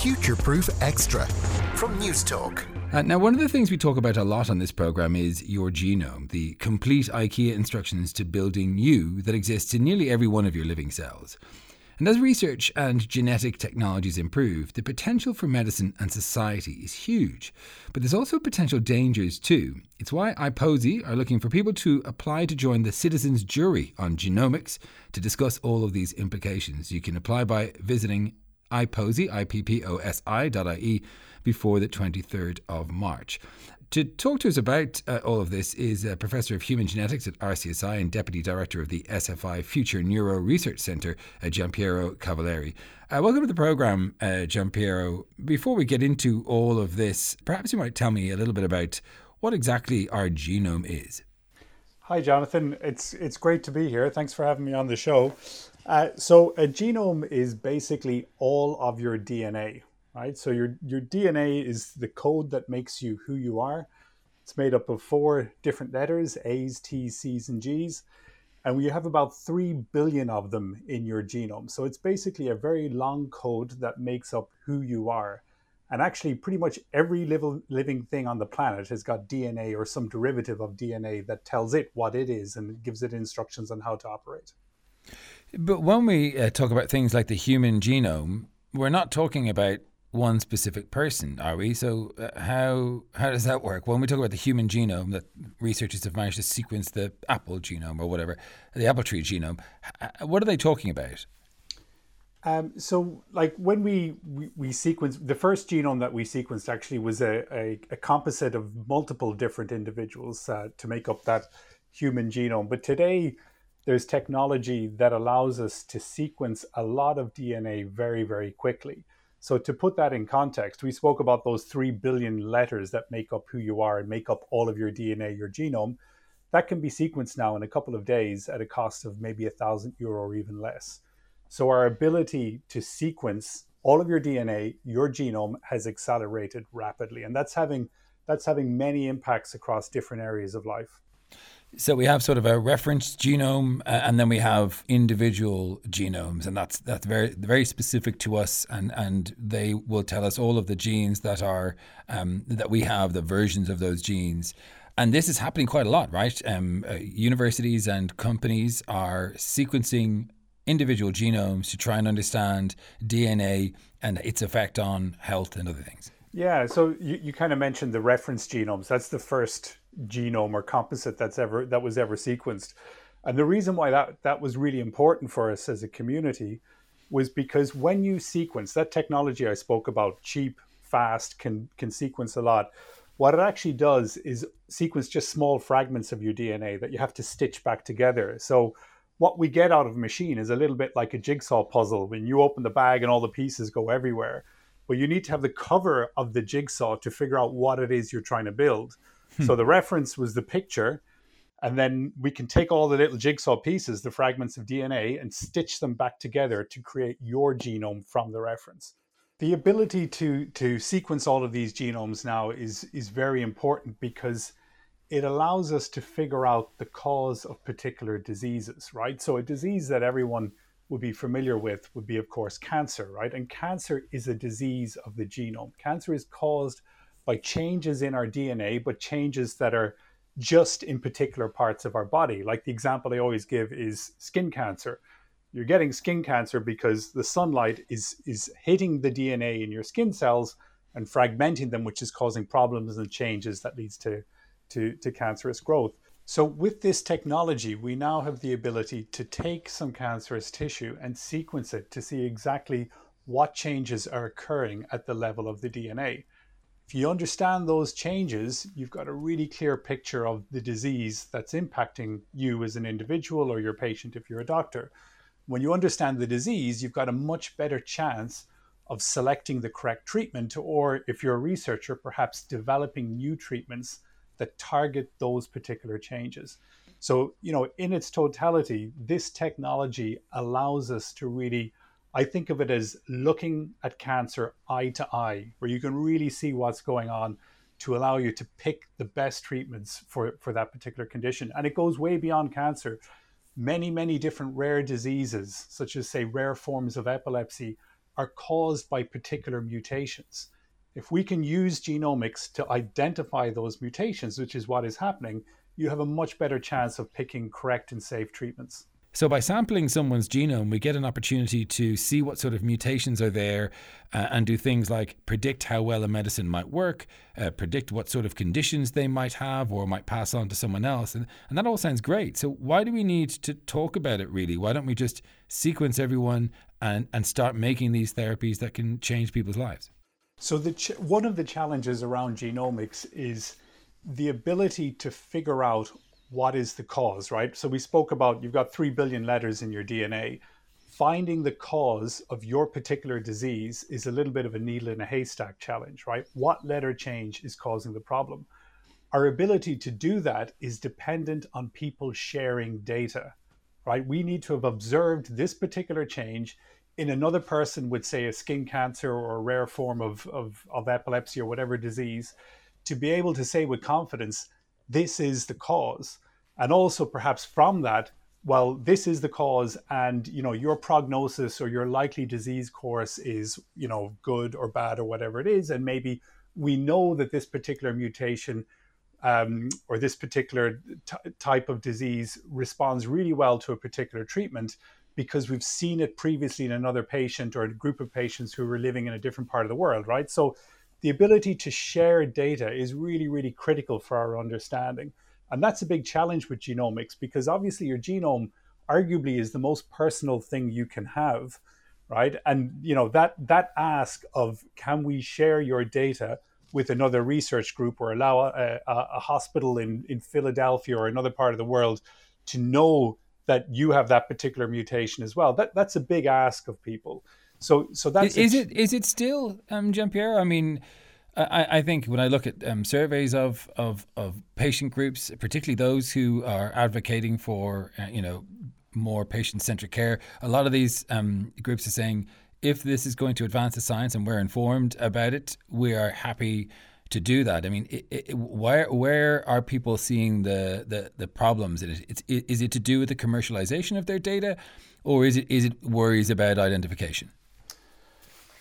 Future Proof Extra from Newstalk. Uh, now, one of the things we talk about a lot on this program is your genome, the complete IKEA instructions to building you that exists in nearly every one of your living cells. And as research and genetic technologies improve, the potential for medicine and society is huge. But there's also potential dangers too. It's why IPPOSI are looking for people to apply to join the citizens' jury on genomics to discuss all of these implications. You can apply by visiting IPPOSI, I-P-P-O-S-I.ie before the 23rd of March. To talk to us about uh, all of this is a Professor of Human Genetics at RCSI and Deputy Director of the SFI Future Neuro Research Centre, uh, Gianpiero Cavalleri. Uh, welcome to the programme, uh, Giampiero. Before we get into all of this, perhaps you might tell me a little bit about what exactly our genome is. Hi, Jonathan. It's it's great to be here. Thanks for having me on the show. Uh, so, a genome is basically all of your DNA right? So your your DNA is the code that makes you who you are. It's made up of four different letters: A's, T's, C's, and G's, and we have about three billion of them in your genome. So it's basically a very long code that makes up who you are. And actually, pretty much every living thing on the planet has got DNA or some derivative of DNA that tells it what it is and gives it instructions on how to operate. But when we uh, talk about things like the human genome, we're not talking about one specific person, are we? So uh, how how does that work? When we talk about the human genome, that researchers have managed to sequence the apple genome or whatever, the apple tree genome, what are they talking about? Um, so, like when we, we, we sequenced the first genome that we sequenced, actually was a, a, a composite of multiple different individuals uh, to make up that human genome. But today, there's technology that allows us to sequence a lot of DNA very, very quickly. So, to put that in context, we spoke about those 3 billion letters that make up who you are and make up all of your DNA, your genome. That can be sequenced now in a couple of days at a cost of maybe a thousand euro or even less. So, our ability to sequence all of your DNA, your genome has accelerated rapidly. And that's having, that's having many impacts across different areas of life. So we have sort of a reference genome, uh, and then we have individual genomes, and that's that's very very specific to us, and and they will tell us all of the genes that are um, that we have, the versions of those genes. And this is happening quite a lot, right? Um, uh, universities and companies are sequencing individual genomes to try and understand DNA and its effect on health and other things. Yeah, so you, you kind of mentioned the reference genomes. That's the first genome or composite that's ever that was ever sequenced. And the reason why that that was really important for us as a community was because when you sequence that technology I spoke about, cheap, fast, can can sequence a lot. What it actually does is sequence just small fragments of your DNA that you have to stitch back together. So what we get out of a machine is a little bit like a jigsaw puzzle when you open the bag and all the pieces go everywhere. But you need to have the cover of the jigsaw to figure out what it is you're trying to build. Hmm. So the reference was the picture, and then we can take all the little jigsaw pieces, the fragments of DNA, and stitch them back together to create your genome from the reference. The ability to to sequence all of these genomes now is is very important because it allows us to figure out the cause of particular diseases, right? So a disease that everyone would be familiar with would be, of course, cancer, right? And cancer is a disease of the genome. Cancer is caused by changes in our DNA, but changes that are just in particular parts of our body. Like the example I always give is skin cancer. You're getting skin cancer because the sunlight is is hitting the DNA in your skin cells and fragmenting them, which is causing problems and changes that leads to, to, to cancerous growth. So with this technology, we now have the ability to take some cancerous tissue and sequence it to see exactly what changes are occurring at the level of the DNA. If you understand those changes, you've got a really clear picture of the disease that's impacting you as an individual or your patient if you're a doctor. When you understand the disease, you've got a much better chance of selecting the correct treatment, or if you're a researcher, perhaps developing new treatments that target those particular changes. So, you know, in its totality, this technology allows us to really I think of it as looking at cancer eye to eye, where you can really see what's going on to allow you to pick the best treatments for, for that particular condition. And it goes way beyond cancer. Many, many different rare diseases, such as, say, rare forms of epilepsy, are caused by particular mutations. If we can use genomics to identify those mutations, which is what is happening, you have a much better chance of picking correct and safe treatments. So, by sampling someone's genome, we get an opportunity to see what sort of mutations are there uh, and do things like predict how well a medicine might work, uh, predict what sort of conditions they might have or might pass on to someone else. And, and that all sounds great. So, why do we need to talk about it really? Why don't we just sequence everyone and, and start making these therapies that can change people's lives? So, the ch- one of the challenges around genomics is the ability to figure out what is the cause, right? So we spoke about you've got 3 billion letters in your DNA. Finding the cause of your particular disease is a little bit of a needle in a haystack challenge, right? What letter change is causing the problem? Our ability to do that is dependent on people sharing data, right? We need to have observed this particular change in another person with, say, a skin cancer or a rare form of, of, of epilepsy or whatever disease, to be able to say with confidence, this is the cause. And also perhaps from that well this is the cause and you know your prognosis or your likely disease course is you know good or bad or whatever it is. And maybe we know that this particular mutation um, or this particular t- type of disease responds really well to a particular treatment because we've seen it previously in another patient or a group of patients who were living in a different part of the world right? So the ability to share data is really, really critical for our understanding. And that's a big challenge with genomics because obviously your genome arguably is the most personal thing you can have, right? And you know that that ask of can we share your data with another research group or allow a, a, a hospital in, in Philadelphia or another part of the world to know that you have that particular mutation as well. That that's a big ask of people. So, so that's is, it. Is it still, um, Gianpiero? I mean, I, I think when I look at um, surveys of, of of patient groups, particularly those who are advocating for, uh, you know, more patient centric care, a lot of these um, groups are saying if this is going to advance the science and we're informed about it, we are happy to do that. I mean, it, it, where where are people seeing the, the, the problems in it? It's, is it to do with the commercialization of their data, or is it is it worries about identification?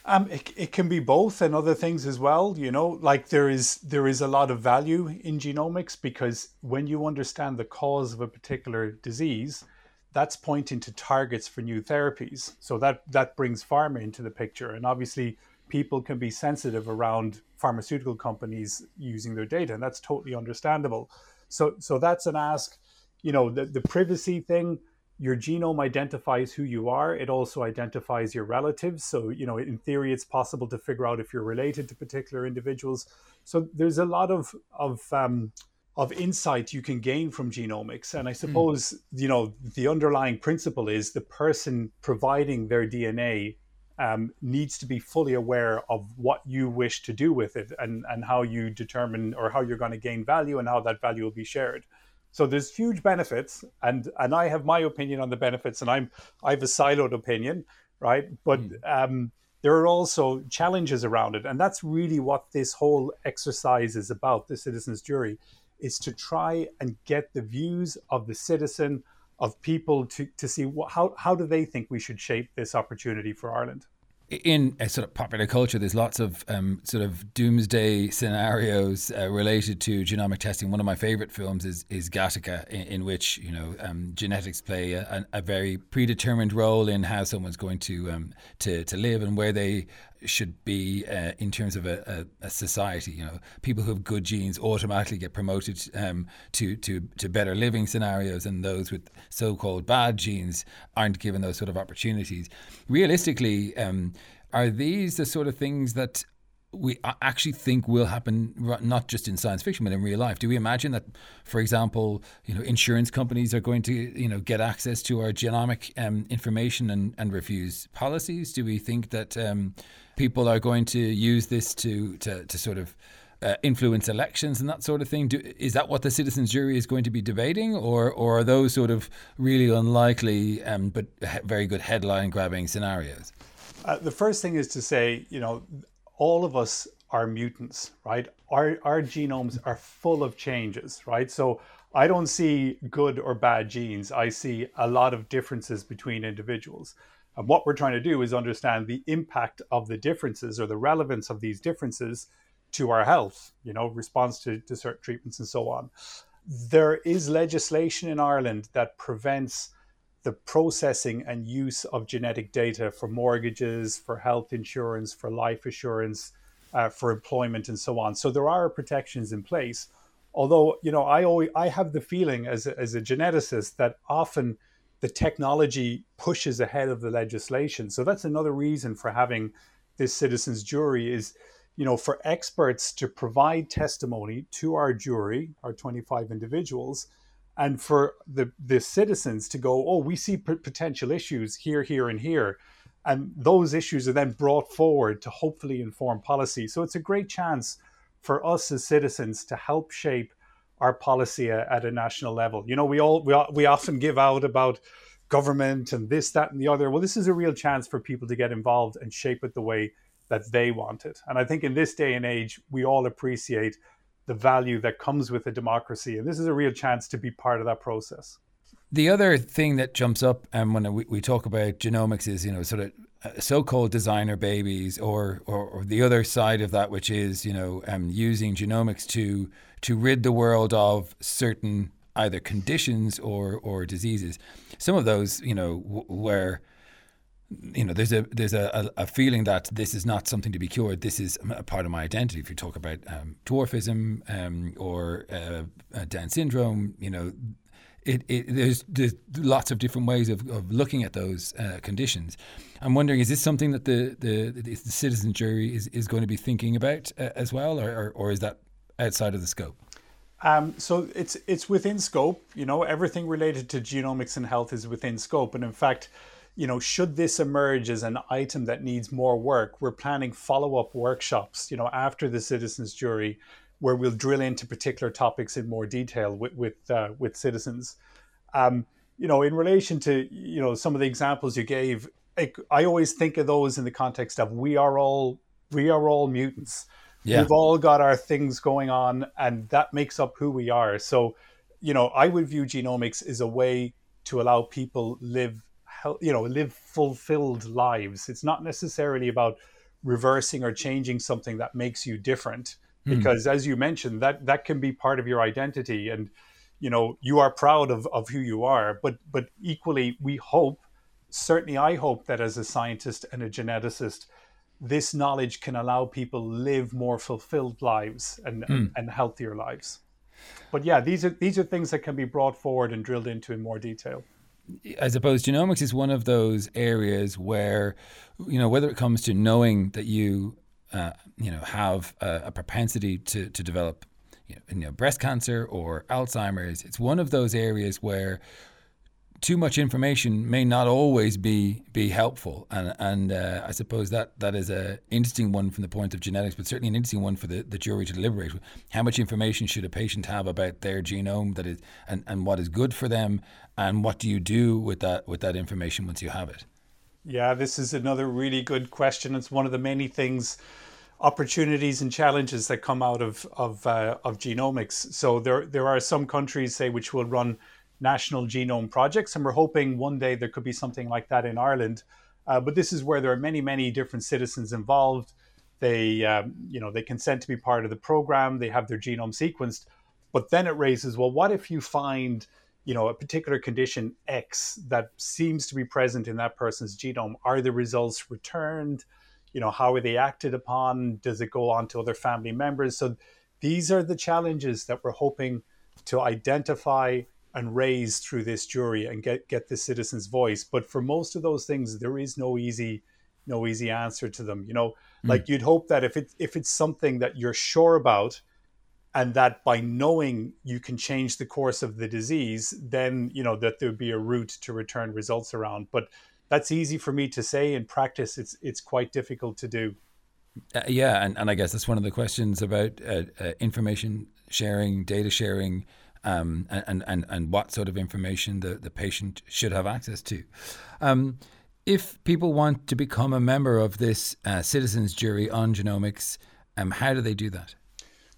Um, it, it can be both and other things as well. You know, like there is there is a lot of value in genomics because when you understand the cause of a particular disease, that's pointing to targets for new therapies. So that that brings pharma into the picture, and obviously people can be sensitive around pharmaceutical companies using their data, and that's totally understandable. So so that's an ask. You know, the, the privacy thing your genome identifies who you are. It also identifies your relatives. So, you know, in theory, it's possible to figure out if you're related to particular individuals. So, there's a lot of of um, of insight you can gain from genomics. And I hmm. suppose, mm. you know, the underlying principle is the person providing their DNA um, needs to be fully aware of what you wish to do with it and, and how you determine or how you're going to gain value and how that value will be shared. So there's huge benefits, and and I have my opinion on the benefits, and I'm I have a siloed opinion, right? But mm. um, there are also challenges around it, and that's really what this whole exercise is about. The citizens' jury is to try and get the views of the citizen, of people to to see what, how how do they think we should shape this opportunity for Ireland in a sort of popular culture, there's lots of um, sort of doomsday scenarios uh, related to genomic testing. One of my favorite films is is Gattaca, in, in which you know um, genetics play a, a, very predetermined role in how someone's going to um, to to live and where they should be uh, in terms of a, a, a, society. You know, people who have good genes automatically get promoted um, to to to better living scenarios, and those with so-called bad genes aren't given those sort of opportunities. Realistically, um, are these the sort of things that we actually think will happen not just in science fiction but in real life do we imagine that for example you know insurance companies are going to you know get access to our genomic um, information and, and refuse policies do we think that um, people are going to use this to to, to sort of uh, influence elections and that sort of thing. Do, is that what the citizens' jury is going to be debating, or or are those sort of really unlikely um, but very good headline grabbing scenarios? Uh, the first thing is to say, you know, all of us are mutants, right? Our, our genomes are full of changes, right? So I don't see good or bad genes. I see a lot of differences between individuals. And what we're trying to do is understand the impact of the differences or the relevance of these differences to our health, you know, response to, to certain treatments and so on. There is legislation in Ireland that prevents the processing and use of genetic data for mortgages, for health insurance, for life assurance, uh, for employment, and so on. So there are protections in place. Although, you know, I always I have the feeling as a, as a geneticist that often the technology pushes ahead of the legislation. So that's another reason for having this citizens jury is, you know, for experts to provide testimony to our jury, our 25 individuals, and for the the citizens to go, oh, we see p- potential issues here, here, and here, and those issues are then brought forward to hopefully inform policy. So it's a great chance for us as citizens to help shape our policy uh, at a national level. You know, we all we, we often give out about government and this, that, and the other. Well, this is a real chance for people to get involved and shape it the way that they want it. And I think in this day and age, we all appreciate the value that comes with a democracy, and this is a real chance to be part of that process. The other thing that jumps up um, when we, we talk about genomics is, you know, sort of uh, so-called designer babies, or, or, or the other side of that, which is, you know, um, using genomics to to rid the world of certain either conditions or or diseases. Some of those, you know, w- where you know, there's a there's a, a, feeling that this is not something to be cured. This is a part of my identity. If you talk about um, dwarfism um, or uh, uh Down syndrome, you know, it, it, there's, there's lots of different ways of, of looking at those uh, conditions. I'm wondering, is this something that the, the, the citizen jury is, is going to be thinking about uh, as well, or, or, or, is that outside of the scope? Um, so it's it's within scope. You know, everything related to genomics and health is within scope. And in fact, you know, should this emerge as an item that needs more work, we're planning follow up workshops. You know, after the citizens jury where we'll drill into particular topics in more detail with with, uh, with citizens. Um, you know, in relation to you know some of the examples you gave, I, I always think of those in the context of we are all we are all mutants. Yeah. We've all got our things going on, and that makes up who we are. So, you know, I would view genomics as a way to allow people live, you know, live fulfilled lives. It's not necessarily about reversing or changing something that makes you different. Because mm. as you mentioned that that can be part of your identity and you know you are proud of, of who you are but but equally we hope certainly i hope that as a scientist and a geneticist this knowledge can allow people live more fulfilled lives and, mm. and, and healthier lives but yeah these are these are things that can be brought forward and drilled into in more detail I suppose genomics is one of those areas where, you know, whether it comes to knowing that you uh, you know, have a, a, propensity to, to develop, you know, you know, breast cancer or Alzheimer's. It's one of those areas where too much information may not always be be helpful, and and uh, I suppose that that is a interesting one from the point of genetics, but certainly an interesting one for the, the jury to deliberate. How much information should a patient have about their genome that is and, and what is good for them, and what do you do with that with that information once you have it? Yeah, this is another really good question. It's one of the many things, opportunities and challenges that come out of of, uh, of genomics. So there there are some countries, say, which will run national genome projects, and we're hoping one day there could be something like that in Ireland. Uh, but this is where there are many many different citizens involved. They um, you know they consent to be part of the program. They have their genome sequenced, but then it raises, well, what if you find you know a particular condition x that seems to be present in that person's genome are the results returned? You know how are they acted upon? Does it go on to other family members? So these are the challenges that we're hoping to identify and raise through this jury and get get the citizen's voice. But for most of those things there is no easy no easy answer to them you know? Mm. like you'd hope that if it if it's something that you're sure about and that by knowing you can change the course of the disease then you know that there'd be a route to return results around but that's easy for me to say in practice it's it's quite difficult to do uh, yeah and, and i guess that's one of the questions about uh, uh, information sharing data sharing um, and, and, and what sort of information the, the patient should have access to. Um, if people want to become a member of this uh, citizens jury on genomics, um, how do they do that?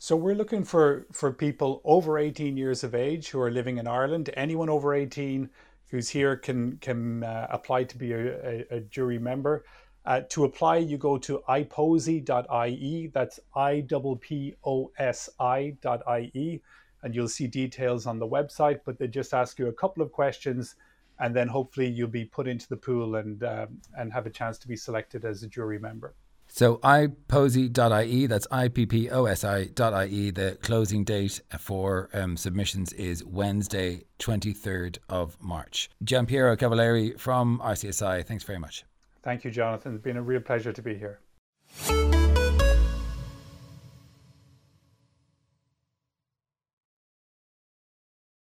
So we're looking for for people over 18 years of age who are living in Ireland. Anyone over 18 who's here can can uh, apply to be a, a, a jury member. Uh, to apply, you go to ipposi.ie. That's I P O S I.ie, and you'll see details on the website. But they just ask you a couple of questions, and then hopefully you'll be put into the pool and um, and have a chance to be selected as a jury member. So ipposi.ie, that's I-P-P-O-S-I.ie. The closing date for um, submissions is Wednesday, 23rd of March. Gianpiero Cavalleri from RCSI, thanks very much. Thank you, Jonathan. It's been a real pleasure to be here.